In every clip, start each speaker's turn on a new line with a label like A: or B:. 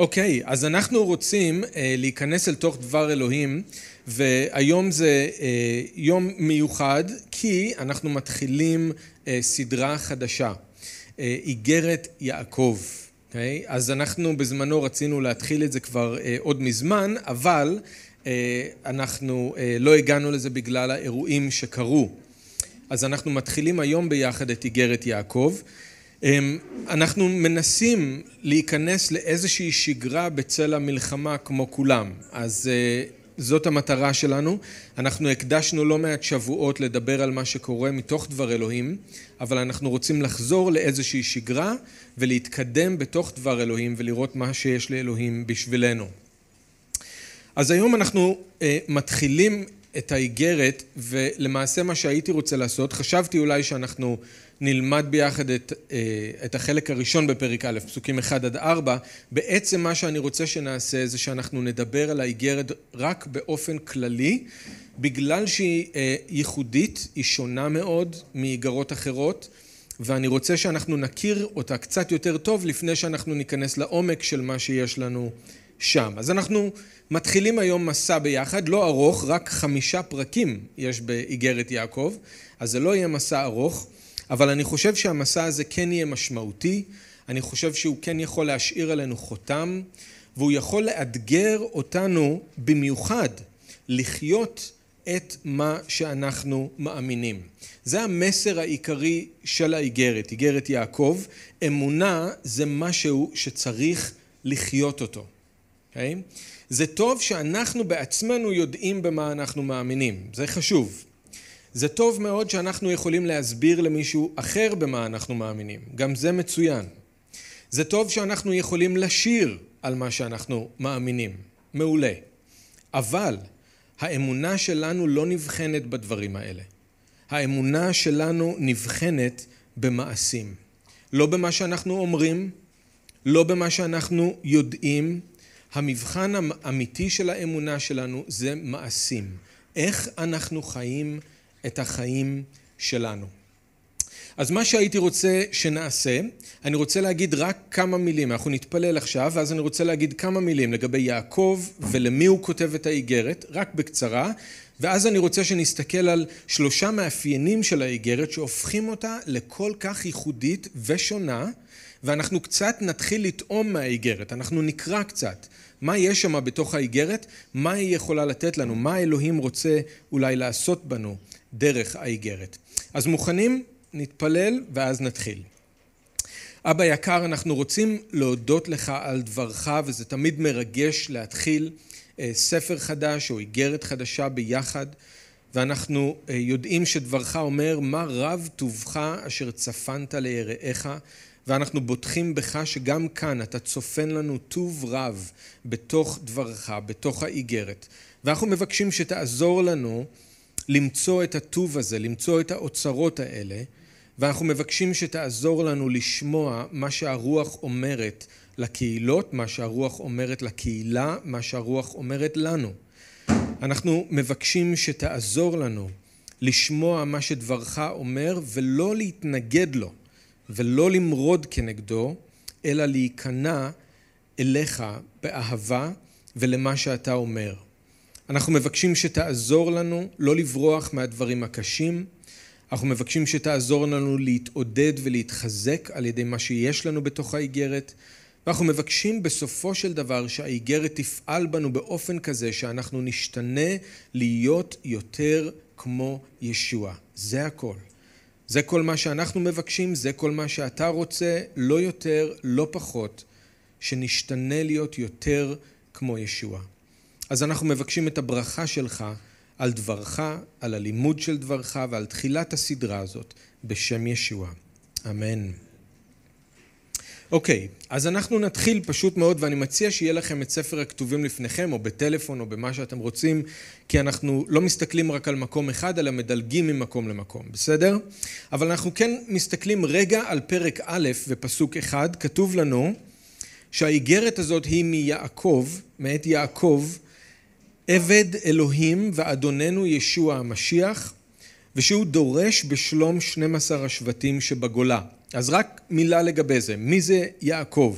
A: אוקיי, אז אנחנו רוצים אה, להיכנס אל תוך דבר אלוהים, והיום זה אה, יום מיוחד, כי אנחנו מתחילים אה, סדרה חדשה, איגרת יעקב. אוקיי? אז אנחנו בזמנו רצינו להתחיל את זה כבר אה, עוד מזמן, אבל אה, אנחנו אה, לא הגענו לזה בגלל האירועים שקרו. אז אנחנו מתחילים היום ביחד את איגרת יעקב. אמ, אנחנו מנסים להיכנס לאיזושהי שגרה בצל המלחמה כמו כולם, אז אה, זאת המטרה שלנו. אנחנו הקדשנו לא מעט שבועות לדבר על מה שקורה מתוך דבר אלוהים, אבל אנחנו רוצים לחזור לאיזושהי שגרה ולהתקדם בתוך דבר אלוהים ולראות מה שיש לאלוהים בשבילנו. אז היום אנחנו אה, מתחילים את האיגרת ולמעשה מה שהייתי רוצה לעשות, חשבתי אולי שאנחנו נלמד ביחד את, אה, את החלק הראשון בפרק א', פסוקים 1 עד 4, בעצם מה שאני רוצה שנעשה זה שאנחנו נדבר על האיגרת רק באופן כללי, בגלל שהיא אה, ייחודית, היא שונה מאוד מאיגרות אחרות, ואני רוצה שאנחנו נכיר אותה קצת יותר טוב לפני שאנחנו ניכנס לעומק של מה שיש לנו שם. אז אנחנו מתחילים היום מסע ביחד, לא ארוך, רק חמישה פרקים יש באיגרת יעקב, אז זה לא יהיה מסע ארוך. אבל אני חושב שהמסע הזה כן יהיה משמעותי, אני חושב שהוא כן יכול להשאיר עלינו חותם, והוא יכול לאתגר אותנו במיוחד לחיות את מה שאנחנו מאמינים. זה המסר העיקרי של האיגרת, איגרת יעקב. אמונה זה משהו שצריך לחיות אותו. Okay? אוקיי? זה טוב שאנחנו בעצמנו יודעים במה אנחנו מאמינים, זה חשוב. זה טוב מאוד שאנחנו יכולים להסביר למישהו אחר במה אנחנו מאמינים, גם זה מצוין. זה טוב שאנחנו יכולים לשיר על מה שאנחנו מאמינים, מעולה. אבל האמונה שלנו לא נבחנת בדברים האלה. האמונה שלנו נבחנת במעשים. לא במה שאנחנו אומרים, לא במה שאנחנו יודעים. המבחן האמיתי של האמונה שלנו זה מעשים. איך אנחנו חיים את החיים שלנו. אז מה שהייתי רוצה שנעשה, אני רוצה להגיד רק כמה מילים, אנחנו נתפלל עכשיו, ואז אני רוצה להגיד כמה מילים לגבי יעקב ולמי הוא כותב את האיגרת, רק בקצרה, ואז אני רוצה שנסתכל על שלושה מאפיינים של האיגרת שהופכים אותה לכל כך ייחודית ושונה, ואנחנו קצת נתחיל לטעום מהאיגרת, אנחנו נקרא קצת מה יש שם בתוך האיגרת, מה היא יכולה לתת לנו, מה אלוהים רוצה אולי לעשות בנו. דרך האיגרת. אז מוכנים? נתפלל ואז נתחיל. אבא יקר, אנחנו רוצים להודות לך על דברך, וזה תמיד מרגש להתחיל אה, ספר חדש או איגרת חדשה ביחד, ואנחנו אה, יודעים שדברך אומר, מה רב טובך אשר צפנת ליראיך, ואנחנו בוטחים בך שגם כאן אתה צופן לנו טוב רב בתוך דברך, בתוך האיגרת. ואנחנו מבקשים שתעזור לנו למצוא את הטוב הזה, למצוא את האוצרות האלה, ואנחנו מבקשים שתעזור לנו לשמוע מה שהרוח אומרת לקהילות, מה שהרוח אומרת לקהילה, מה שהרוח אומרת לנו. אנחנו מבקשים שתעזור לנו לשמוע מה שדברך אומר ולא להתנגד לו ולא למרוד כנגדו, אלא להיכנע אליך באהבה ולמה שאתה אומר. אנחנו מבקשים שתעזור לנו לא לברוח מהדברים הקשים, אנחנו מבקשים שתעזור לנו להתעודד ולהתחזק על ידי מה שיש לנו בתוך האיגרת, ואנחנו מבקשים בסופו של דבר שהאיגרת תפעל בנו באופן כזה שאנחנו נשתנה להיות יותר כמו ישוע. זה הכל. זה כל מה שאנחנו מבקשים, זה כל מה שאתה רוצה, לא יותר, לא פחות, שנשתנה להיות יותר כמו ישוע. אז אנחנו מבקשים את הברכה שלך על דברך, על הלימוד של דברך ועל תחילת הסדרה הזאת, בשם ישוע. אמן. אוקיי, okay, אז אנחנו נתחיל פשוט מאוד, ואני מציע שיהיה לכם את ספר הכתובים לפניכם, או בטלפון, או במה שאתם רוצים, כי אנחנו לא מסתכלים רק על מקום אחד, אלא מדלגים ממקום למקום, בסדר? אבל אנחנו כן מסתכלים רגע על פרק א' ופסוק אחד, כתוב לנו שהאיגרת הזאת היא מיעקב, מאת יעקב, עבד אלוהים ואדוננו ישוע המשיח, ושהוא דורש בשלום 12 השבטים שבגולה. אז רק מילה לגבי זה, מי זה יעקב?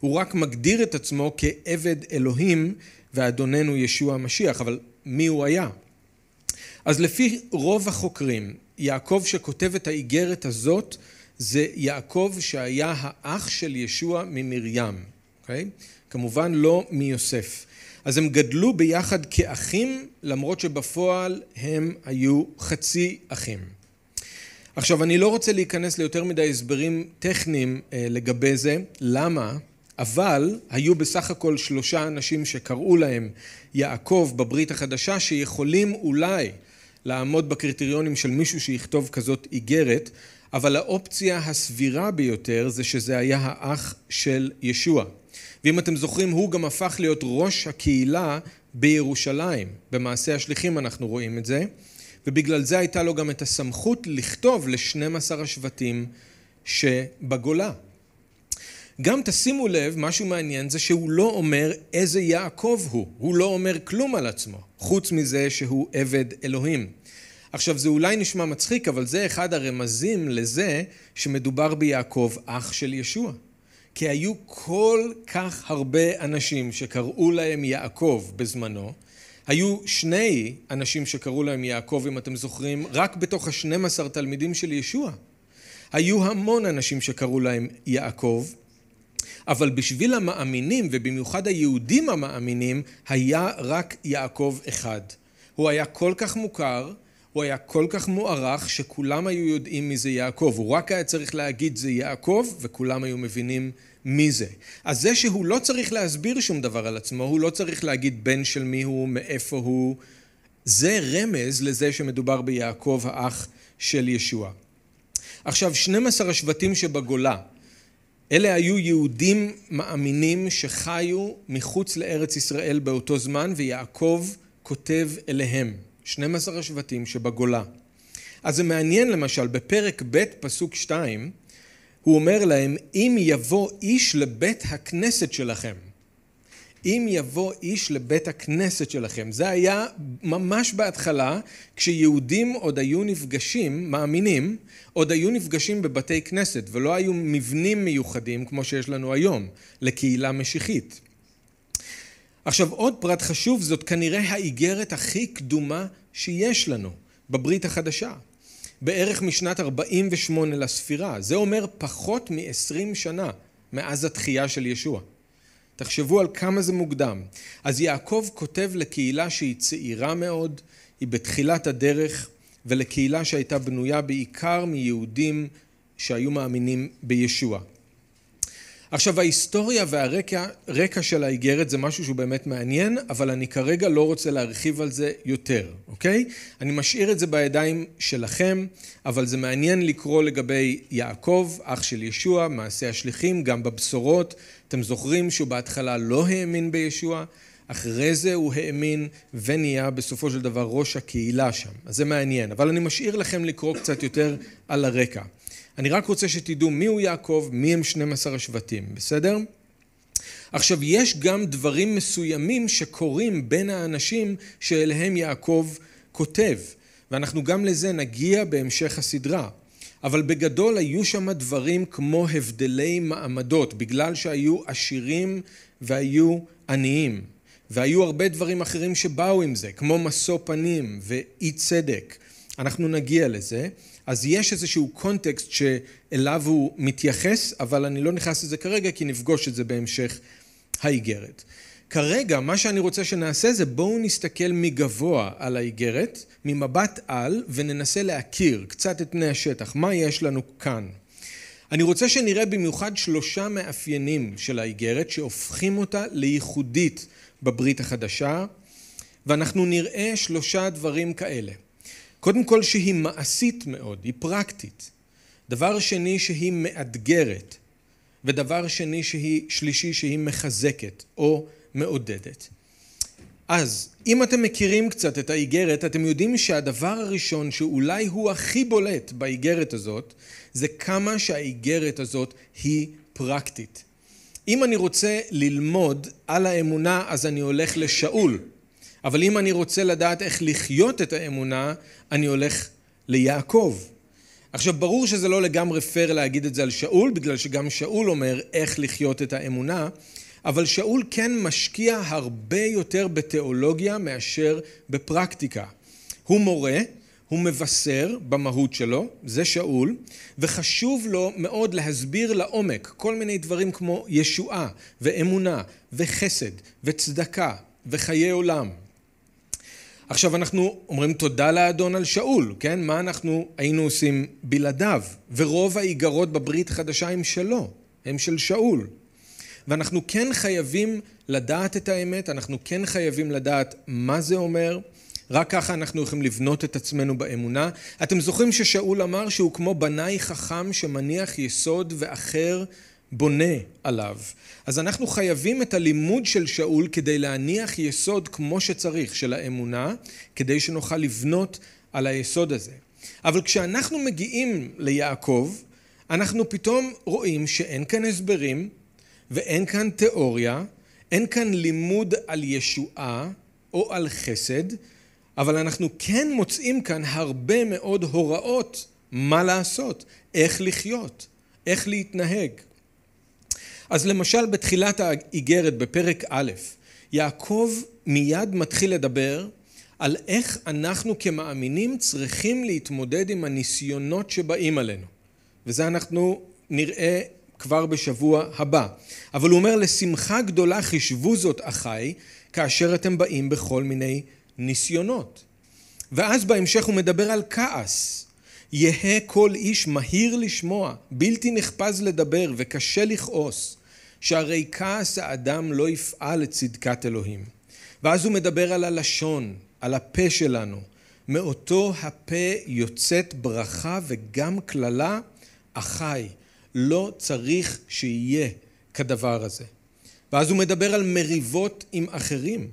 A: הוא רק מגדיר את עצמו כעבד אלוהים ואדוננו ישוע המשיח, אבל מי הוא היה? אז לפי רוב החוקרים, יעקב שכותב את האיגרת הזאת זה יעקב שהיה האח של ישוע ממרים, אוקיי? Okay? כמובן לא מיוסף. אז הם גדלו ביחד כאחים, למרות שבפועל הם היו חצי אחים. עכשיו, אני לא רוצה להיכנס ליותר מדי הסברים טכניים אה, לגבי זה, למה? אבל היו בסך הכל שלושה אנשים שקראו להם יעקב בברית החדשה, שיכולים אולי לעמוד בקריטריונים של מישהו שיכתוב כזאת איגרת, אבל האופציה הסבירה ביותר זה שזה היה האח של ישוע. ואם אתם זוכרים, הוא גם הפך להיות ראש הקהילה בירושלים. במעשה השליחים אנחנו רואים את זה, ובגלל זה הייתה לו גם את הסמכות לכתוב ל-12 השבטים שבגולה. גם תשימו לב, משהו מעניין זה שהוא לא אומר איזה יעקב הוא, הוא לא אומר כלום על עצמו, חוץ מזה שהוא עבד אלוהים. עכשיו זה אולי נשמע מצחיק, אבל זה אחד הרמזים לזה שמדובר ביעקב אח של ישוע. כי היו כל כך הרבה אנשים שקראו להם יעקב בזמנו, היו שני אנשים שקראו להם יעקב, אם אתם זוכרים, רק בתוך השנים עשר תלמידים של ישוע. היו המון אנשים שקראו להם יעקב, אבל בשביל המאמינים, ובמיוחד היהודים המאמינים, היה רק יעקב אחד. הוא היה כל כך מוכר, הוא היה כל כך מוערך, שכולם היו יודעים מי זה יעקב. הוא רק היה צריך להגיד זה יעקב, וכולם היו מבינים מי זה. אז זה שהוא לא צריך להסביר שום דבר על עצמו, הוא לא צריך להגיד בן של מי הוא, מאיפה הוא, זה רמז לזה שמדובר ביעקב האח של ישוע. עכשיו, 12 השבטים שבגולה, אלה היו יהודים מאמינים שחיו מחוץ לארץ ישראל באותו זמן, ויעקב כותב אליהם, 12 השבטים שבגולה. אז זה מעניין למשל, בפרק ב' פסוק 2, הוא אומר להם, אם יבוא איש לבית הכנסת שלכם, אם יבוא איש לבית הכנסת שלכם. זה היה ממש בהתחלה, כשיהודים עוד היו נפגשים, מאמינים, עוד היו נפגשים בבתי כנסת, ולא היו מבנים מיוחדים כמו שיש לנו היום, לקהילה משיחית. עכשיו עוד פרט חשוב, זאת כנראה האיגרת הכי קדומה שיש לנו בברית החדשה. בערך משנת 48 לספירה. זה אומר פחות מ-20 שנה מאז התחייה של ישוע. תחשבו על כמה זה מוקדם. אז יעקב כותב לקהילה שהיא צעירה מאוד, היא בתחילת הדרך, ולקהילה שהייתה בנויה בעיקר מיהודים שהיו מאמינים בישוע. עכשיו ההיסטוריה והרקע של האיגרת זה משהו שהוא באמת מעניין, אבל אני כרגע לא רוצה להרחיב על זה יותר, אוקיי? אני משאיר את זה בידיים שלכם, אבל זה מעניין לקרוא לגבי יעקב, אח של ישוע, מעשה השליחים, גם בבשורות. אתם זוכרים שהוא בהתחלה לא האמין בישוע, אחרי זה הוא האמין ונהיה בסופו של דבר ראש הקהילה שם. אז זה מעניין, אבל אני משאיר לכם לקרוא קצת יותר על הרקע. אני רק רוצה שתדעו מי הוא יעקב, מי הם 12 השבטים, בסדר? עכשיו, יש גם דברים מסוימים שקורים בין האנשים שאליהם יעקב כותב, ואנחנו גם לזה נגיע בהמשך הסדרה. אבל בגדול היו שם דברים כמו הבדלי מעמדות, בגלל שהיו עשירים והיו עניים. והיו הרבה דברים אחרים שבאו עם זה, כמו משוא פנים ואי צדק. אנחנו נגיע לזה. אז יש איזשהו קונטקסט שאליו הוא מתייחס, אבל אני לא נכנס לזה כרגע כי נפגוש את זה בהמשך האיגרת. כרגע מה שאני רוצה שנעשה זה בואו נסתכל מגבוה על האיגרת, ממבט על, וננסה להכיר קצת את פני השטח, מה יש לנו כאן. אני רוצה שנראה במיוחד שלושה מאפיינים של האיגרת שהופכים אותה לייחודית בברית החדשה, ואנחנו נראה שלושה דברים כאלה. קודם כל שהיא מעשית מאוד, היא פרקטית. דבר שני שהיא מאתגרת. ודבר שני שהיא, שלישי שהיא מחזקת או מעודדת. אז אם אתם מכירים קצת את האיגרת, אתם יודעים שהדבר הראשון שאולי הוא הכי בולט באיגרת הזאת, זה כמה שהאיגרת הזאת היא פרקטית. אם אני רוצה ללמוד על האמונה, אז אני הולך לשאול. אבל אם אני רוצה לדעת איך לחיות את האמונה, אני הולך ליעקב. עכשיו ברור שזה לא לגמרי פייר להגיד את זה על שאול, בגלל שגם שאול אומר איך לחיות את האמונה, אבל שאול כן משקיע הרבה יותר בתיאולוגיה מאשר בפרקטיקה. הוא מורה, הוא מבשר במהות שלו, זה שאול, וחשוב לו מאוד להסביר לעומק כל מיני דברים כמו ישועה ואמונה וחסד וצדקה וחיי עולם. עכשיו אנחנו אומרים תודה לאדון על שאול, כן? מה אנחנו היינו עושים בלעדיו? ורוב האיגרות בברית החדשה הם שלו, הם של שאול. ואנחנו כן חייבים לדעת את האמת, אנחנו כן חייבים לדעת מה זה אומר, רק ככה אנחנו יכולים לבנות את עצמנו באמונה. אתם זוכרים ששאול אמר שהוא כמו בנאי חכם שמניח יסוד ואחר בונה עליו. אז אנחנו חייבים את הלימוד של שאול כדי להניח יסוד כמו שצריך של האמונה, כדי שנוכל לבנות על היסוד הזה. אבל כשאנחנו מגיעים ליעקב, אנחנו פתאום רואים שאין כאן הסברים ואין כאן תיאוריה, אין כאן לימוד על ישועה או על חסד, אבל אנחנו כן מוצאים כאן הרבה מאוד הוראות מה לעשות, איך לחיות, איך להתנהג. אז למשל בתחילת האיגרת בפרק א', יעקב מיד מתחיל לדבר על איך אנחנו כמאמינים צריכים להתמודד עם הניסיונות שבאים עלינו. וזה אנחנו נראה כבר בשבוע הבא. אבל הוא אומר לשמחה גדולה חישבו זאת אחי כאשר אתם באים בכל מיני ניסיונות. ואז בהמשך הוא מדבר על כעס. יהא כל איש מהיר לשמוע, בלתי נחפז לדבר וקשה לכעוס, שהרי כעס האדם לא יפעל לצדקת אלוהים. ואז הוא מדבר על הלשון, על הפה שלנו. מאותו הפה יוצאת ברכה וגם קללה, אחי, לא צריך שיהיה כדבר הזה. ואז הוא מדבר על מריבות עם אחרים.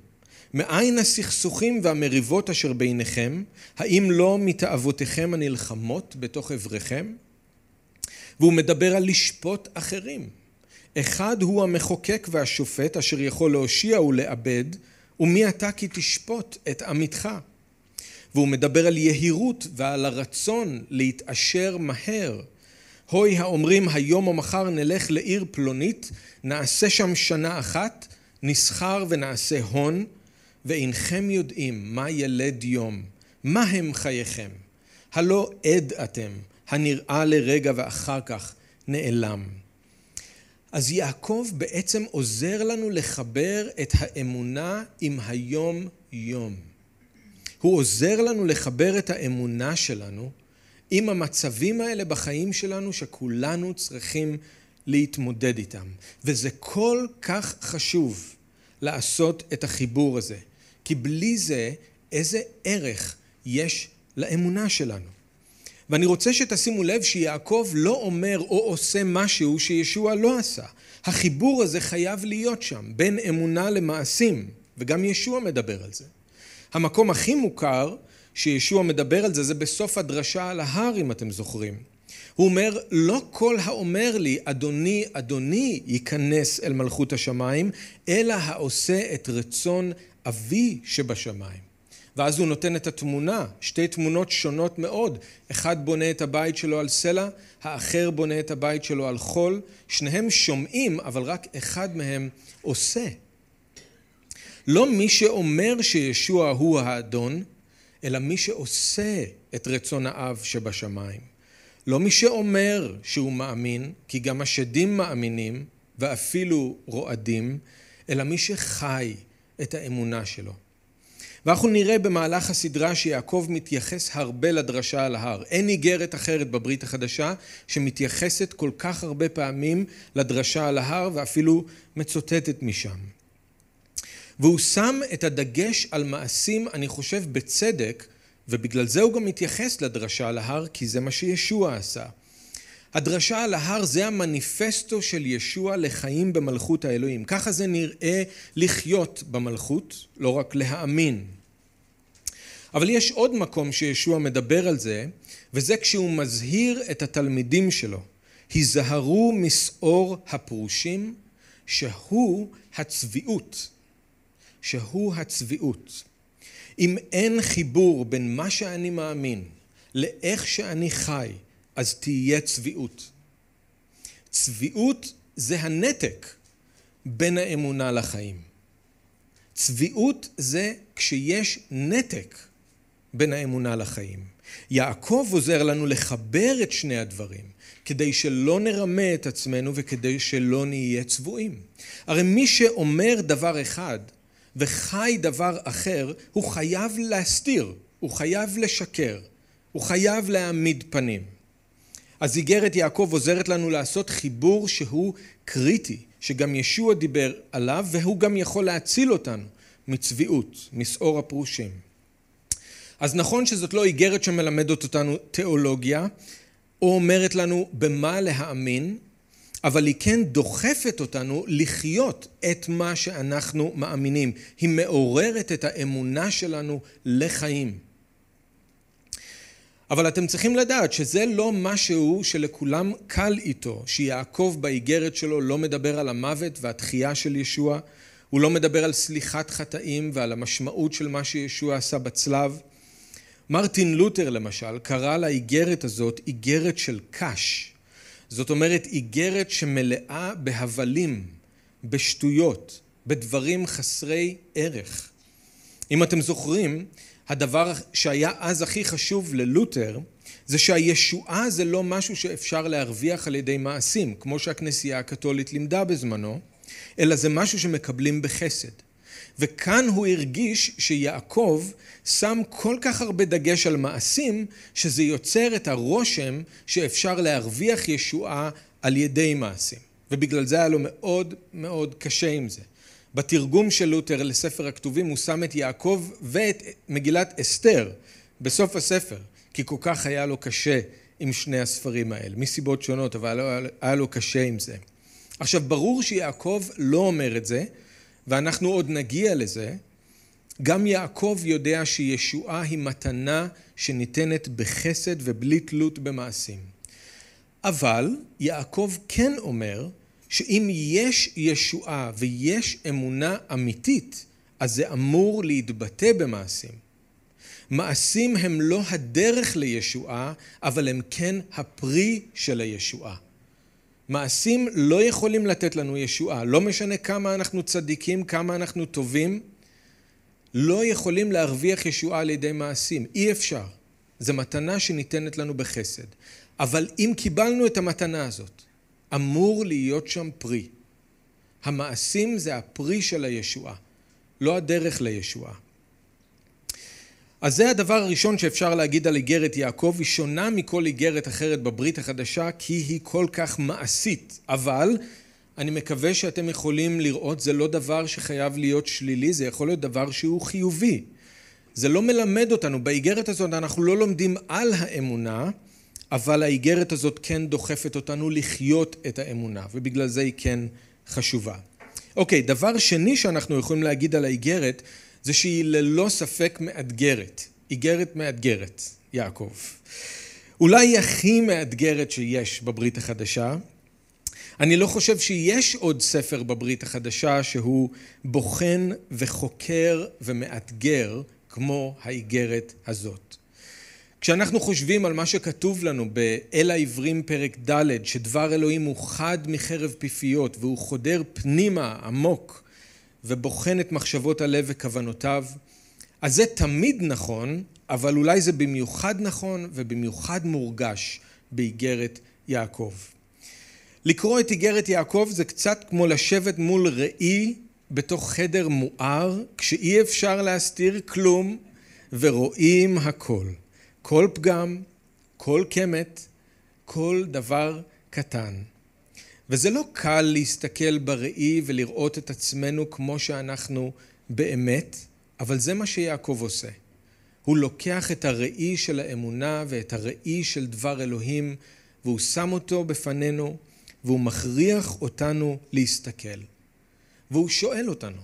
A: מאין הסכסוכים והמריבות אשר ביניכם? האם לא מתאוותיכם הנלחמות בתוך אבריכם? והוא מדבר על לשפוט אחרים. אחד הוא המחוקק והשופט אשר יכול להושיע ולאבד, ומי אתה כי תשפוט את עמיתך. והוא מדבר על יהירות ועל הרצון להתעשר מהר. הוי האומרים היום או מחר נלך לעיר פלונית, נעשה שם שנה אחת, נסחר ונעשה הון, ואינכם יודעים מה ילד יום, מה הם חייכם. הלא עד אתם, הנראה לרגע ואחר כך נעלם. אז יעקב בעצם עוזר לנו לחבר את האמונה עם היום-יום. הוא עוזר לנו לחבר את האמונה שלנו עם המצבים האלה בחיים שלנו שכולנו צריכים להתמודד איתם. וזה כל כך חשוב לעשות את החיבור הזה. כי בלי זה, איזה ערך יש לאמונה שלנו. ואני רוצה שתשימו לב שיעקב לא אומר או עושה משהו שישוע לא עשה. החיבור הזה חייב להיות שם, בין אמונה למעשים, וגם ישוע מדבר על זה. המקום הכי מוכר שישוע מדבר על זה, זה בסוף הדרשה על ההר, אם אתם זוכרים. הוא אומר, לא כל האומר לי, אדוני, אדוני, ייכנס אל מלכות השמיים, אלא העושה את רצון אבי שבשמיים. ואז הוא נותן את התמונה, שתי תמונות שונות מאוד. אחד בונה את הבית שלו על סלע, האחר בונה את הבית שלו על חול. שניהם שומעים, אבל רק אחד מהם עושה. לא מי שאומר שישוע הוא האדון, אלא מי שעושה את רצון האב שבשמיים. לא מי שאומר שהוא מאמין, כי גם השדים מאמינים ואפילו רועדים, אלא מי שחי את האמונה שלו. ואנחנו נראה במהלך הסדרה שיעקב מתייחס הרבה לדרשה על ההר. אין איגרת אחרת בברית החדשה שמתייחסת כל כך הרבה פעמים לדרשה על ההר ואפילו מצוטטת משם. והוא שם את הדגש על מעשים, אני חושב בצדק, ובגלל זה הוא גם מתייחס לדרשה על ההר, כי זה מה שישוע עשה. הדרשה על ההר זה המניפסטו של ישוע לחיים במלכות האלוהים. ככה זה נראה לחיות במלכות, לא רק להאמין. אבל יש עוד מקום שישוע מדבר על זה, וזה כשהוא מזהיר את התלמידים שלו. היזהרו משאור הפרושים, שהוא הצביעות. שהוא הצביעות. אם אין חיבור בין מה שאני מאמין לאיך שאני חי אז תהיה צביעות. צביעות זה הנתק בין האמונה לחיים. צביעות זה כשיש נתק בין האמונה לחיים. יעקב עוזר לנו לחבר את שני הדברים, כדי שלא נרמה את עצמנו וכדי שלא נהיה צבועים. הרי מי שאומר דבר אחד וחי דבר אחר, הוא חייב להסתיר, הוא חייב לשקר, הוא חייב להעמיד פנים. אז איגרת יעקב עוזרת לנו לעשות חיבור שהוא קריטי, שגם ישוע דיבר עליו, והוא גם יכול להציל אותנו מצביעות, משאור הפרושים. אז נכון שזאת לא איגרת שמלמדת אותנו תיאולוגיה, או אומרת לנו במה להאמין, אבל היא כן דוחפת אותנו לחיות את מה שאנחנו מאמינים. היא מעוררת את האמונה שלנו לחיים. אבל אתם צריכים לדעת שזה לא משהו שלכולם קל איתו, שיעקב באיגרת שלו לא מדבר על המוות והתחייה של ישוע, הוא לא מדבר על סליחת חטאים ועל המשמעות של מה שישוע עשה בצלב. מרטין לותר למשל קרא לאיגרת הזאת איגרת של קש. זאת אומרת איגרת שמלאה בהבלים, בשטויות, בדברים חסרי ערך. אם אתם זוכרים, הדבר שהיה אז הכי חשוב ללותר זה שהישועה זה לא משהו שאפשר להרוויח על ידי מעשים, כמו שהכנסייה הקתולית לימדה בזמנו, אלא זה משהו שמקבלים בחסד. וכאן הוא הרגיש שיעקב שם כל כך הרבה דגש על מעשים, שזה יוצר את הרושם שאפשר להרוויח ישועה על ידי מעשים. ובגלל זה היה לו מאוד מאוד קשה עם זה. בתרגום של לותר לספר הכתובים הוא שם את יעקב ואת מגילת אסתר בסוף הספר, כי כל כך היה לו קשה עם שני הספרים האלה, מסיבות שונות, אבל היה לו קשה עם זה. עכשיו, ברור שיעקב לא אומר את זה, ואנחנו עוד נגיע לזה. גם יעקב יודע שישועה היא מתנה שניתנת בחסד ובלי תלות במעשים. אבל יעקב כן אומר שאם יש ישועה ויש אמונה אמיתית, אז זה אמור להתבטא במעשים. מעשים הם לא הדרך לישועה, אבל הם כן הפרי של הישועה. מעשים לא יכולים לתת לנו ישועה, לא משנה כמה אנחנו צדיקים, כמה אנחנו טובים, לא יכולים להרוויח ישועה על ידי מעשים, אי אפשר. זו מתנה שניתנת לנו בחסד. אבל אם קיבלנו את המתנה הזאת, אמור להיות שם פרי. המעשים זה הפרי של הישועה, לא הדרך לישועה. אז זה הדבר הראשון שאפשר להגיד על איגרת יעקב, היא שונה מכל איגרת אחרת בברית החדשה כי היא כל כך מעשית, אבל אני מקווה שאתם יכולים לראות זה לא דבר שחייב להיות שלילי, זה יכול להיות דבר שהוא חיובי. זה לא מלמד אותנו, באיגרת הזאת אנחנו לא לומדים על האמונה, אבל האיגרת הזאת כן דוחפת אותנו לחיות את האמונה, ובגלל זה היא כן חשובה. אוקיי, דבר שני שאנחנו יכולים להגיד על האיגרת, זה שהיא ללא ספק מאתגרת. איגרת מאתגרת, יעקב. אולי היא הכי מאתגרת שיש בברית החדשה. אני לא חושב שיש עוד ספר בברית החדשה שהוא בוחן וחוקר ומאתגר כמו האיגרת הזאת. כשאנחנו חושבים על מה שכתוב לנו באל העברים פרק ד' שדבר אלוהים הוא חד מחרב פיפיות והוא חודר פנימה עמוק ובוחן את מחשבות הלב וכוונותיו, אז זה תמיד נכון, אבל אולי זה במיוחד נכון ובמיוחד מורגש באיגרת יעקב. לקרוא את איגרת יעקב זה קצת כמו לשבת מול ראי בתוך חדר מואר, כשאי אפשר להסתיר כלום ורואים הכל. כל פגם, כל קמת, כל דבר קטן. וזה לא קל להסתכל בראי ולראות את עצמנו כמו שאנחנו באמת, אבל זה מה שיעקב עושה. הוא לוקח את הראי של האמונה ואת הראי של דבר אלוהים, והוא שם אותו בפנינו, והוא מכריח אותנו להסתכל. והוא שואל אותנו,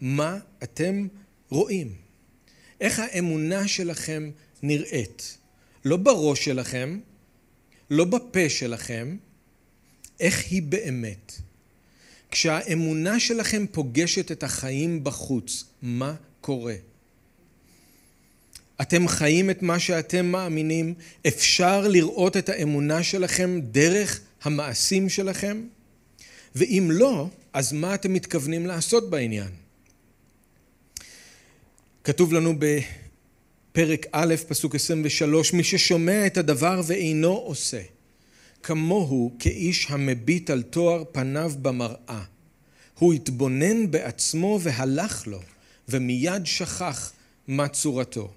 A: מה אתם רואים? איך האמונה שלכם נראית. לא בראש שלכם, לא בפה שלכם, איך היא באמת. כשהאמונה שלכם פוגשת את החיים בחוץ, מה קורה? אתם חיים את מה שאתם מאמינים? אפשר לראות את האמונה שלכם דרך המעשים שלכם? ואם לא, אז מה אתם מתכוונים לעשות בעניין? כתוב לנו בפרק א', פסוק 23, מי ששומע את הדבר ואינו עושה, כמוהו כאיש המביט על תואר פניו במראה. הוא התבונן בעצמו והלך לו, ומיד שכח מה צורתו.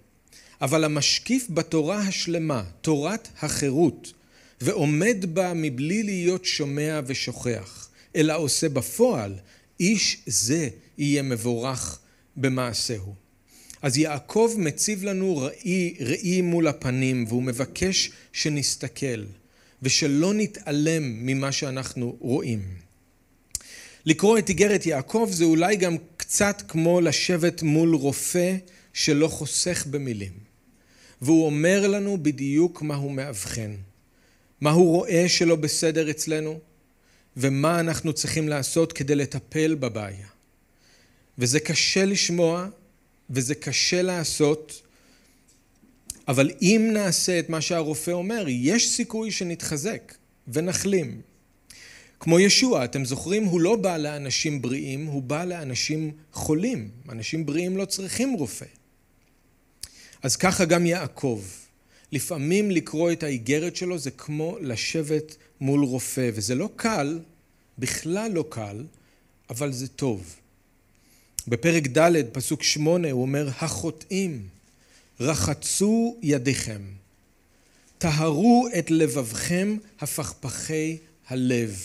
A: אבל המשקיף בתורה השלמה, תורת החירות, ועומד בה מבלי להיות שומע ושוכח, אלא עושה בפועל, איש זה יהיה מבורך במעשהו. אז יעקב מציב לנו ראי, ראי מול הפנים, והוא מבקש שנסתכל, ושלא נתעלם ממה שאנחנו רואים. לקרוא את איגרת יעקב זה אולי גם קצת כמו לשבת מול רופא שלא חוסך במילים. והוא אומר לנו בדיוק מה הוא מאבחן, מה הוא רואה שלא בסדר אצלנו, ומה אנחנו צריכים לעשות כדי לטפל בבעיה. וזה קשה לשמוע, וזה קשה לעשות, אבל אם נעשה את מה שהרופא אומר, יש סיכוי שנתחזק ונחלים. כמו ישוע, אתם זוכרים, הוא לא בא לאנשים בריאים, הוא בא לאנשים חולים. אנשים בריאים לא צריכים רופא. אז ככה גם יעקב. לפעמים לקרוא את האיגרת שלו זה כמו לשבת מול רופא, וזה לא קל, בכלל לא קל, אבל זה טוב. בפרק ד', פסוק שמונה, הוא אומר, החוטאים, רחצו ידיכם, טהרו את לבבכם הפכפכי הלב.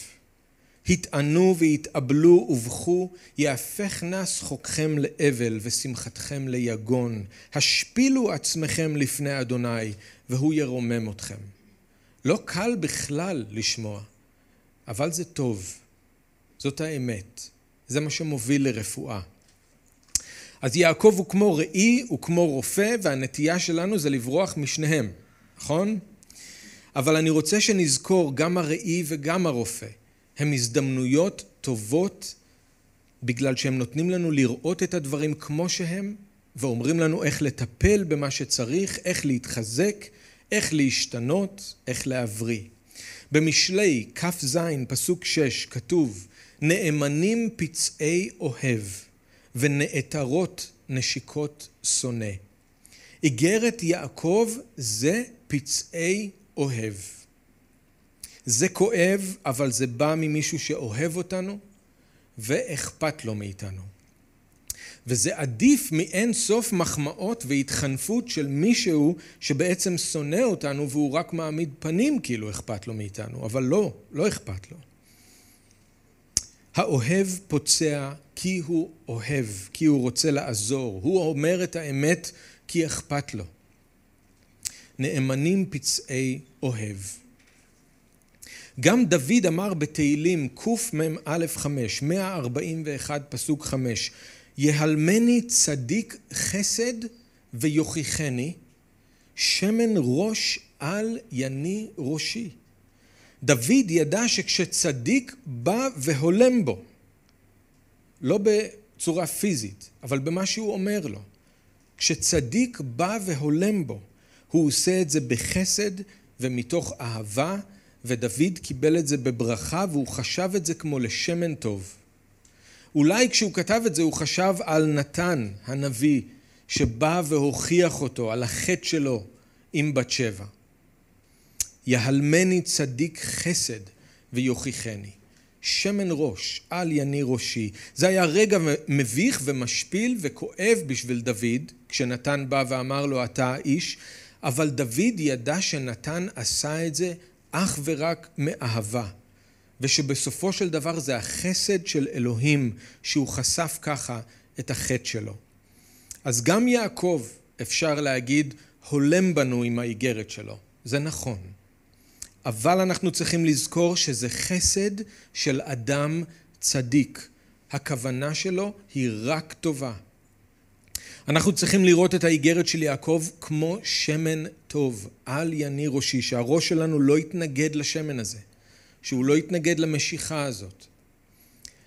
A: התענו והתאבלו ובכו, יהפך נא שחוקכם לאבל ושמחתכם ליגון. השפילו עצמכם לפני אדוני, והוא ירומם אתכם. לא קל בכלל לשמוע, אבל זה טוב. זאת האמת. זה מה שמוביל לרפואה. אז יעקב הוא כמו ראי, הוא כמו רופא, והנטייה שלנו זה לברוח משניהם, נכון? אבל אני רוצה שנזכור גם הראי וגם הרופא. הם הזדמנויות טובות בגלל שהם נותנים לנו לראות את הדברים כמו שהם ואומרים לנו איך לטפל במה שצריך, איך להתחזק, איך להשתנות, איך להבריא. במשלי כ"ז פסוק 6 כתוב נאמנים פצעי אוהב ונעתרות נשיקות שונא. איגרת יעקב זה פצעי אוהב. זה כואב, אבל זה בא ממישהו שאוהב אותנו ואכפת לו מאיתנו. וזה עדיף מאין סוף מחמאות והתחנפות של מישהו שבעצם שונא אותנו והוא רק מעמיד פנים כאילו אכפת לו מאיתנו, אבל לא, לא אכפת לו. האוהב פוצע כי הוא אוהב, כי הוא רוצה לעזור. הוא אומר את האמת כי אכפת לו. נאמנים פצעי אוהב. גם דוד אמר בתהילים קמ"א 5, 141 פסוק 5, יהלמני צדיק חסד ויוכיחני, שמן ראש על יני ראשי. דוד ידע שכשצדיק בא והולם בו, לא בצורה פיזית, אבל במה שהוא אומר לו, כשצדיק בא והולם בו, הוא עושה את זה בחסד ומתוך אהבה ודוד קיבל את זה בברכה והוא חשב את זה כמו לשמן טוב. אולי כשהוא כתב את זה הוא חשב על נתן הנביא שבא והוכיח אותו על החטא שלו עם בת שבע. יהלמני צדיק חסד ויוכיחני. שמן ראש על יני ראשי. זה היה רגע מביך ומשפיל וכואב בשביל דוד, כשנתן בא ואמר לו אתה האיש, אבל דוד ידע שנתן עשה את זה אך ורק מאהבה, ושבסופו של דבר זה החסד של אלוהים שהוא חשף ככה את החטא שלו. אז גם יעקב, אפשר להגיד, הולם בנו עם האיגרת שלו. זה נכון. אבל אנחנו צריכים לזכור שזה חסד של אדם צדיק. הכוונה שלו היא רק טובה. אנחנו צריכים לראות את האיגרת של יעקב כמו שמן טוב, על יני ראשי, שהראש שלנו לא יתנגד לשמן הזה, שהוא לא יתנגד למשיכה הזאת.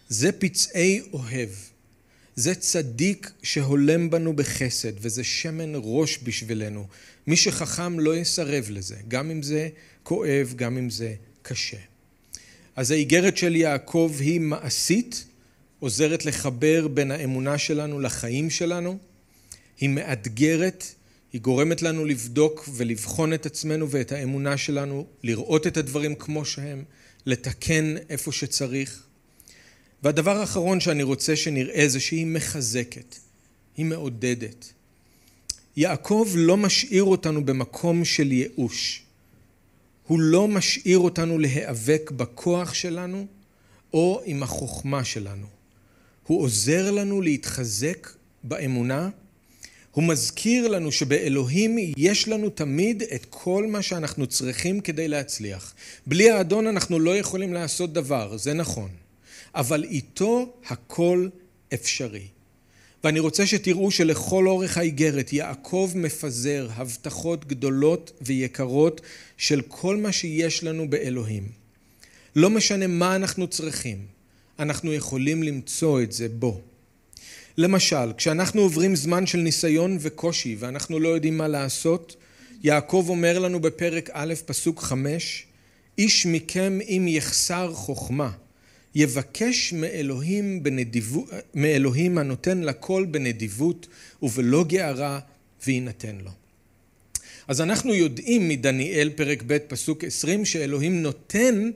A: זה פצעי אוהב. זה צדיק שהולם בנו בחסד, וזה שמן ראש בשבילנו. מי שחכם לא יסרב לזה, גם אם זה כואב, גם אם זה קשה. אז האיגרת של יעקב היא מעשית, עוזרת לחבר בין האמונה שלנו לחיים שלנו, היא מאתגרת, היא גורמת לנו לבדוק ולבחון את עצמנו ואת האמונה שלנו, לראות את הדברים כמו שהם, לתקן איפה שצריך. והדבר האחרון שאני רוצה שנראה זה שהיא מחזקת, היא מעודדת. יעקב לא משאיר אותנו במקום של ייאוש. הוא לא משאיר אותנו להיאבק בכוח שלנו או עם החוכמה שלנו. הוא עוזר לנו להתחזק באמונה. הוא מזכיר לנו שבאלוהים יש לנו תמיד את כל מה שאנחנו צריכים כדי להצליח. בלי האדון אנחנו לא יכולים לעשות דבר, זה נכון. אבל איתו הכל אפשרי. ואני רוצה שתראו שלכל אורך האיגרת יעקב מפזר הבטחות גדולות ויקרות של כל מה שיש לנו באלוהים. לא משנה מה אנחנו צריכים, אנחנו יכולים למצוא את זה בו. למשל, כשאנחנו עוברים זמן של ניסיון וקושי ואנחנו לא יודעים מה לעשות, יעקב אומר לנו בפרק א', פסוק חמש, איש מכם אם יחסר חוכמה, יבקש מאלוהים, בנדיבות, מאלוהים הנותן לכל בנדיבות ובלא גערה ויינתן לו. אז אנחנו יודעים מדניאל פרק ב' פסוק עשרים שאלוהים נותן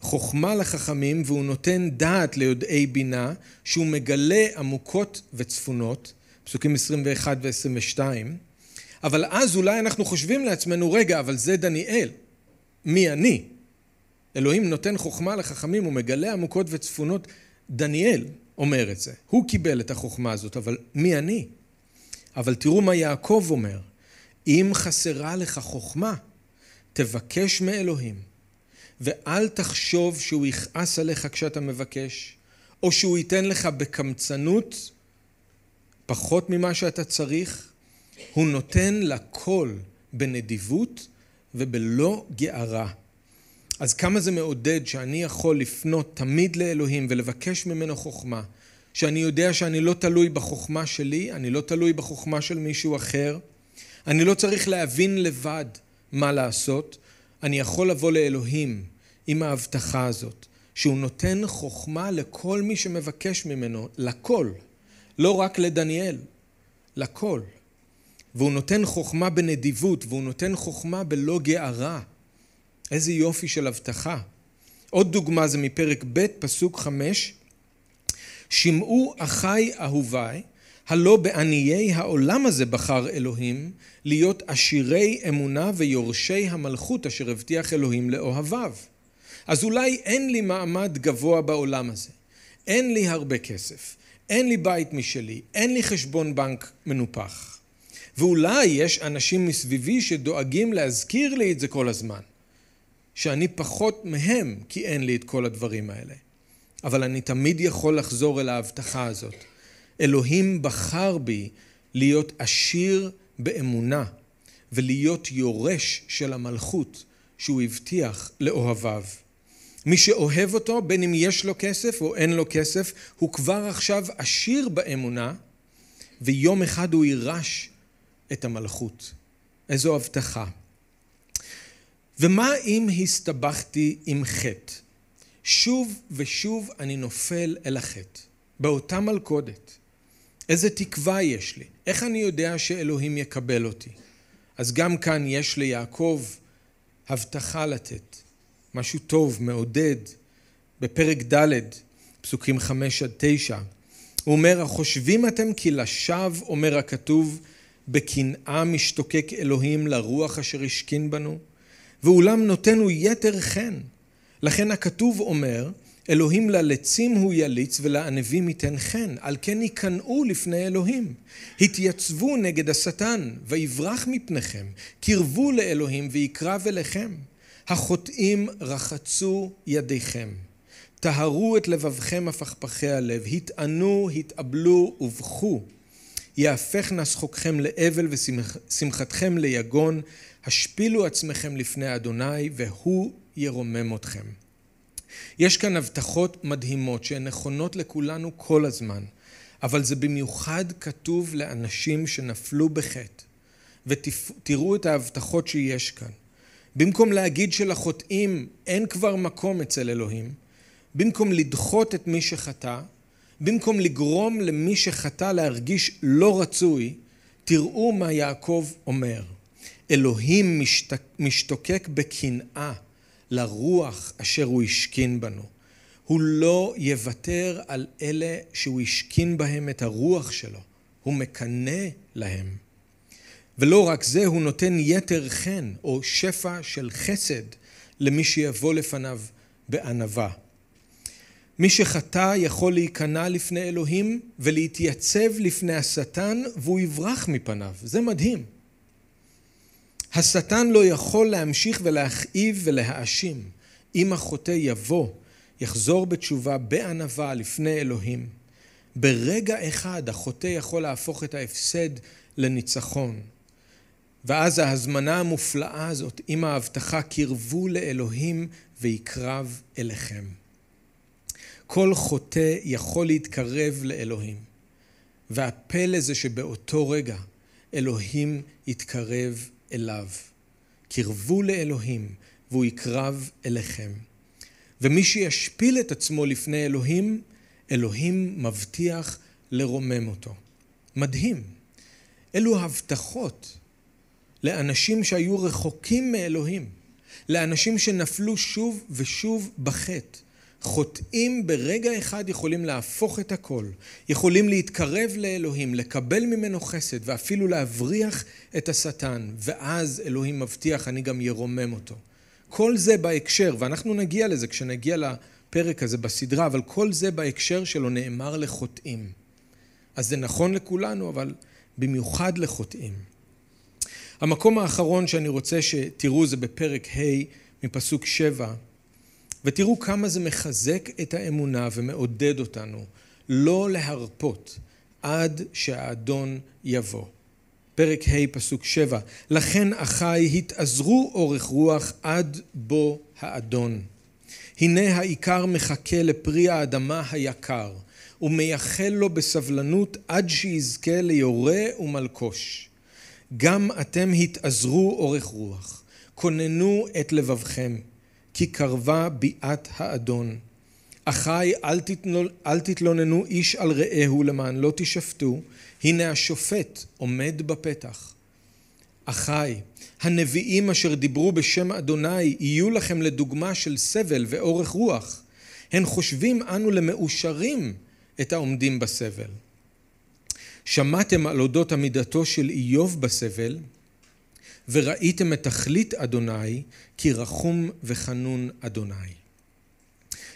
A: חוכמה לחכמים והוא נותן דעת ליודעי בינה שהוא מגלה עמוקות וצפונות, פסוקים 21 ו-22, אבל אז אולי אנחנו חושבים לעצמנו, רגע, אבל זה דניאל, מי אני? אלוהים נותן חוכמה לחכמים, ומגלה עמוקות וצפונות. דניאל אומר את זה. הוא קיבל את החוכמה הזאת, אבל מי אני? אבל תראו מה יעקב אומר. אם חסרה לך חוכמה, תבקש מאלוהים, ואל תחשוב שהוא יכעס עליך כשאתה מבקש, או שהוא ייתן לך בקמצנות פחות ממה שאתה צריך. הוא נותן לכל בנדיבות ובלא גערה. אז כמה זה מעודד שאני יכול לפנות תמיד לאלוהים ולבקש ממנו חוכמה, שאני יודע שאני לא תלוי בחוכמה שלי, אני לא תלוי בחוכמה של מישהו אחר, אני לא צריך להבין לבד מה לעשות, אני יכול לבוא לאלוהים עם ההבטחה הזאת, שהוא נותן חוכמה לכל מי שמבקש ממנו, לכל, לא רק לדניאל, לכל. והוא נותן חוכמה בנדיבות, והוא נותן חוכמה בלא גערה. איזה יופי של הבטחה. עוד דוגמה זה מפרק ב' פסוק חמש שמעו אחי אהוביי הלא בעניי העולם הזה בחר אלוהים להיות עשירי אמונה ויורשי המלכות אשר הבטיח אלוהים לאוהביו. אז אולי אין לי מעמד גבוה בעולם הזה, אין לי הרבה כסף, אין לי בית משלי, אין לי חשבון בנק מנופח. ואולי יש אנשים מסביבי שדואגים להזכיר לי את זה כל הזמן. שאני פחות מהם כי אין לי את כל הדברים האלה. אבל אני תמיד יכול לחזור אל ההבטחה הזאת. אלוהים בחר בי להיות עשיר באמונה ולהיות יורש של המלכות שהוא הבטיח לאוהביו. מי שאוהב אותו, בין אם יש לו כסף או אין לו כסף, הוא כבר עכשיו עשיר באמונה, ויום אחד הוא יירש את המלכות. איזו הבטחה. ומה אם הסתבכתי עם חטא? שוב ושוב אני נופל אל החטא, באותה מלכודת. איזה תקווה יש לי? איך אני יודע שאלוהים יקבל אותי? אז גם כאן יש ליעקב הבטחה לתת, משהו טוב, מעודד. בפרק ד', פסוקים חמש עד תשע, הוא אומר, החושבים אתם כי לשווא, אומר הכתוב, בקנאה משתוקק אלוהים לרוח אשר השכין בנו? ואולם נותנו יתר חן. לכן הכתוב אומר, אלוהים ללצים הוא יליץ ולענבים ייתן חן, על כן ייכנעו לפני אלוהים. התייצבו נגד השטן, ויברח מפניכם, קרבו לאלוהים ויקרב אליכם. החוטאים רחצו ידיכם. טהרו את לבבכם הפכפכי הלב, התענו, התאבלו ובכו. יהפך נשחוקכם לאבל ושמחתכם ליגון, השפילו עצמכם לפני אדוני והוא ירומם אתכם. יש כאן הבטחות מדהימות שהן נכונות לכולנו כל הזמן. אבל זה במיוחד כתוב לאנשים שנפלו בחטא. ותראו את ההבטחות שיש כאן. במקום להגיד שלחוטאים אין כבר מקום אצל אלוהים, במקום לדחות את מי שחטא, במקום לגרום למי שחטא להרגיש לא רצוי, תראו מה יעקב אומר. אלוהים משתוקק בקנאה לרוח אשר הוא השכין בנו. הוא לא יוותר על אלה שהוא השכין בהם את הרוח שלו, הוא מקנא להם. ולא רק זה, הוא נותן יתר חן או שפע של חסד למי שיבוא לפניו בענווה. מי שחטא יכול להיכנע לפני אלוהים ולהתייצב לפני השטן והוא יברח מפניו. זה מדהים. השטן לא יכול להמשיך ולהכאיב ולהאשים. אם החוטא יבוא, יחזור בתשובה בענווה לפני אלוהים. ברגע אחד החוטא יכול להפוך את ההפסד לניצחון. ואז ההזמנה המופלאה הזאת עם ההבטחה קרבו לאלוהים ויקרב אליכם. כל חוטא יכול להתקרב לאלוהים. והפלא זה שבאותו רגע אלוהים יתקרב אליו. קרבו לאלוהים והוא יקרב אליכם. ומי שישפיל את עצמו לפני אלוהים, אלוהים מבטיח לרומם אותו. מדהים. אלו הבטחות לאנשים שהיו רחוקים מאלוהים, לאנשים שנפלו שוב ושוב בחטא. חוטאים ברגע אחד יכולים להפוך את הכל, יכולים להתקרב לאלוהים, לקבל ממנו חסד ואפילו להבריח את השטן, ואז אלוהים מבטיח אני גם ירומם אותו. כל זה בהקשר, ואנחנו נגיע לזה כשנגיע לפרק הזה בסדרה, אבל כל זה בהקשר שלו נאמר לחוטאים. אז זה נכון לכולנו, אבל במיוחד לחוטאים. המקום האחרון שאני רוצה שתראו זה בפרק ה' מפסוק שבע, ותראו כמה זה מחזק את האמונה ומעודד אותנו לא להרפות עד שהאדון יבוא. פרק ה' פסוק שבע, לכן אחי התאזרו אורך רוח עד בוא האדון. הנה העיקר מחכה לפרי האדמה היקר, ומייחל לו בסבלנות עד שיזכה ליורה ומלקוש. גם אתם התאזרו אורך רוח, כוננו את לבבכם, כי קרבה ביאת האדון. אחי אל, תתנול, אל תתלוננו איש על רעהו למען לא תשפטו, הנה השופט עומד בפתח. אחי, הנביאים אשר דיברו בשם אדוני יהיו לכם לדוגמה של סבל ואורך רוח. הן חושבים אנו למאושרים את העומדים בסבל. שמעתם על אודות עמידתו של איוב בסבל, וראיתם את תכלית אדוני, כי רחום וחנון אדוני.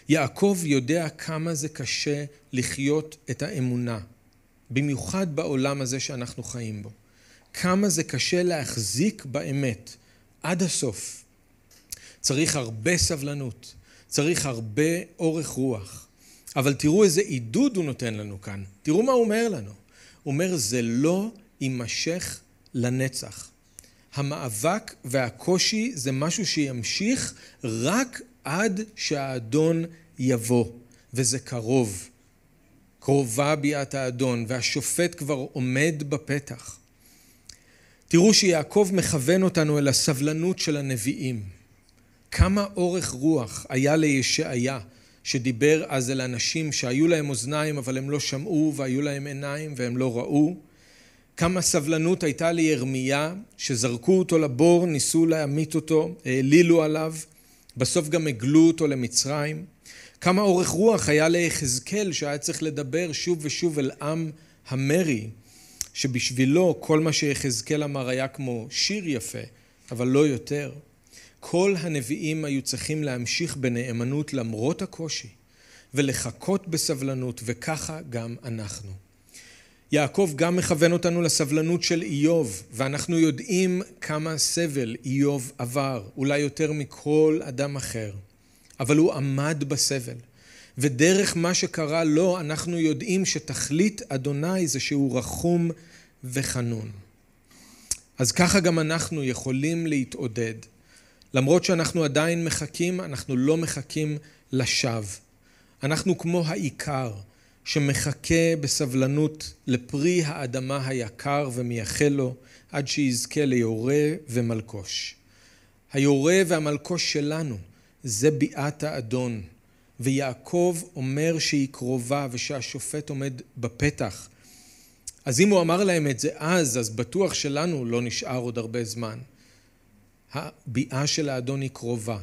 A: יעקב יודע כמה זה קשה לחיות את האמונה, במיוחד בעולם הזה שאנחנו חיים בו. כמה זה קשה להחזיק באמת עד הסוף. צריך הרבה סבלנות, צריך הרבה אורך רוח. אבל תראו איזה עידוד הוא נותן לנו כאן. תראו מה הוא אומר לנו. הוא אומר, זה לא יימשך לנצח. המאבק והקושי זה משהו שימשיך רק עד שהאדון יבוא, וזה קרוב. קרובה ביאת האדון, והשופט כבר עומד בפתח. תראו שיעקב מכוון אותנו אל הסבלנות של הנביאים. כמה אורך רוח היה לישעיה, שדיבר אז אל אנשים שהיו להם אוזניים אבל הם לא שמעו, והיו להם עיניים והם לא ראו. כמה סבלנות הייתה לירמיה, שזרקו אותו לבור, ניסו להמית אותו, העלילו עליו, בסוף גם הגלו אותו למצרים. כמה אורך רוח היה ליחזקאל שהיה צריך לדבר שוב ושוב אל עם המרי, שבשבילו כל מה שיחזקאל אמר היה כמו שיר יפה, אבל לא יותר. כל הנביאים היו צריכים להמשיך בנאמנות למרות הקושי, ולחכות בסבלנות, וככה גם אנחנו. יעקב גם מכוון אותנו לסבלנות של איוב, ואנחנו יודעים כמה סבל איוב עבר, אולי יותר מכל אדם אחר, אבל הוא עמד בסבל. ודרך מה שקרה לו, אנחנו יודעים שתכלית אדוני זה שהוא רחום וחנון. אז ככה גם אנחנו יכולים להתעודד. למרות שאנחנו עדיין מחכים, אנחנו לא מחכים לשווא. אנחנו כמו העיקר, שמחכה בסבלנות לפרי האדמה היקר ומייחל לו עד שיזכה ליורה ומלקוש. היורה והמלקוש שלנו זה ביאת האדון, ויעקב אומר שהיא קרובה ושהשופט עומד בפתח. אז אם הוא אמר להם את זה אז, אז בטוח שלנו לא נשאר עוד הרבה זמן. הביאה של האדון היא קרובה,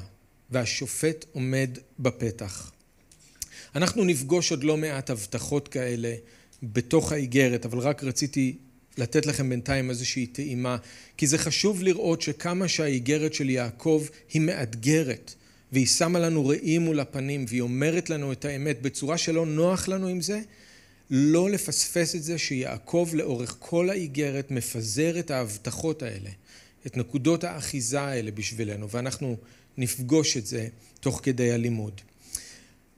A: והשופט עומד בפתח. אנחנו נפגוש עוד לא מעט הבטחות כאלה בתוך האיגרת, אבל רק רציתי לתת לכם בינתיים איזושהי טעימה, כי זה חשוב לראות שכמה שהאיגרת של יעקב היא מאתגרת, והיא שמה לנו ראי מול הפנים, והיא אומרת לנו את האמת בצורה שלא נוח לנו עם זה, לא לפספס את זה שיעקב לאורך כל האיגרת מפזר את ההבטחות האלה, את נקודות האחיזה האלה בשבילנו, ואנחנו נפגוש את זה תוך כדי הלימוד.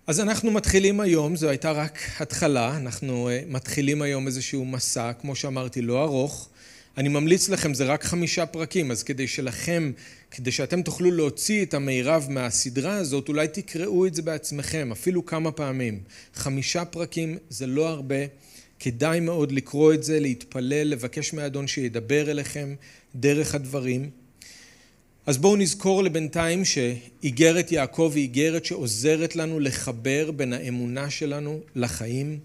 A: אז אנחנו מתחילים היום, זו הייתה רק התחלה, אנחנו אה, מתחילים היום איזשהו מסע, כמו שאמרתי, לא ארוך. אני ממליץ לכם, זה רק חמישה פרקים, אז כדי שלכם, כדי שאתם תוכלו להוציא את המירב מהסדרה הזאת, אולי תקראו את זה בעצמכם, אפילו כמה פעמים. חמישה פרקים זה לא הרבה, כדאי מאוד לקרוא את זה, להתפלל, לבקש מהאדון שידבר אליכם דרך הדברים. אז בואו נזכור לבינתיים שאיגרת יעקב היא איגרת שעוזרת לנו לחבר בין האמונה שלנו לחיים.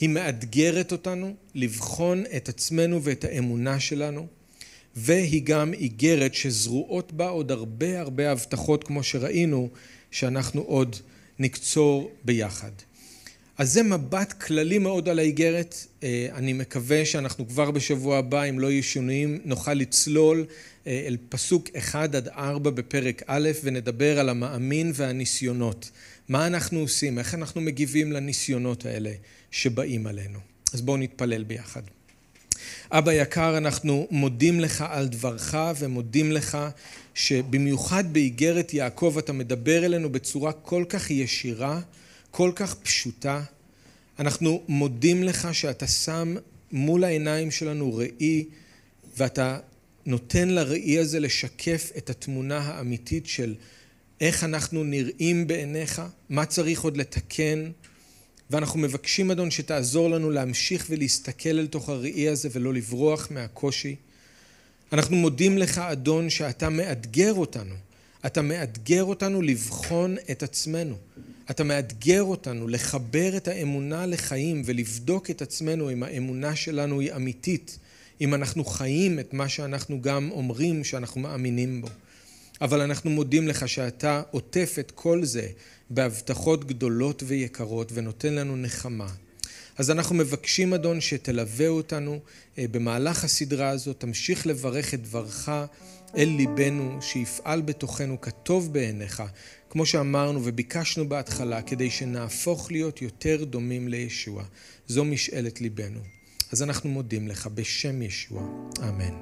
A: היא מאתגרת אותנו לבחון את עצמנו ואת האמונה שלנו, והיא גם איגרת שזרועות בה עוד הרבה הרבה הבטחות כמו שראינו שאנחנו עוד נקצור ביחד. אז זה מבט כללי מאוד על האיגרת, אה, אני מקווה שאנחנו כבר בשבוע הבא, אם לא יהיו שינויים, נוכל לצלול אל פסוק 1 עד 4 בפרק א' ונדבר על המאמין והניסיונות. מה אנחנו עושים, איך אנחנו מגיבים לניסיונות האלה שבאים עלינו. אז בואו נתפלל ביחד. אבא יקר, אנחנו מודים לך על דברך ומודים לך שבמיוחד באיגרת יעקב אתה מדבר אלינו בצורה כל כך ישירה, כל כך פשוטה. אנחנו מודים לך שאתה שם מול העיניים שלנו ראי ואתה נותן לראי הזה לשקף את התמונה האמיתית של איך אנחנו נראים בעיניך, מה צריך עוד לתקן, ואנחנו מבקשים אדון שתעזור לנו להמשיך ולהסתכל אל תוך הראי הזה ולא לברוח מהקושי. אנחנו מודים לך אדון שאתה מאתגר אותנו, אתה מאתגר אותנו לבחון את עצמנו, אתה מאתגר אותנו לחבר את האמונה לחיים ולבדוק את עצמנו אם האמונה שלנו היא אמיתית, אם אנחנו חיים את מה שאנחנו גם אומרים שאנחנו מאמינים בו. אבל אנחנו מודים לך שאתה עוטף את כל זה בהבטחות גדולות ויקרות ונותן לנו נחמה. אז אנחנו מבקשים אדון שתלווה אותנו אה, במהלך הסדרה הזאת, תמשיך לברך את דברך אל ליבנו, שיפעל בתוכנו כטוב בעיניך, כמו שאמרנו וביקשנו בהתחלה, כדי שנהפוך להיות יותר דומים לישוע. זו משאלת ליבנו. אז אנחנו מודים לך בשם ישוע. אמן.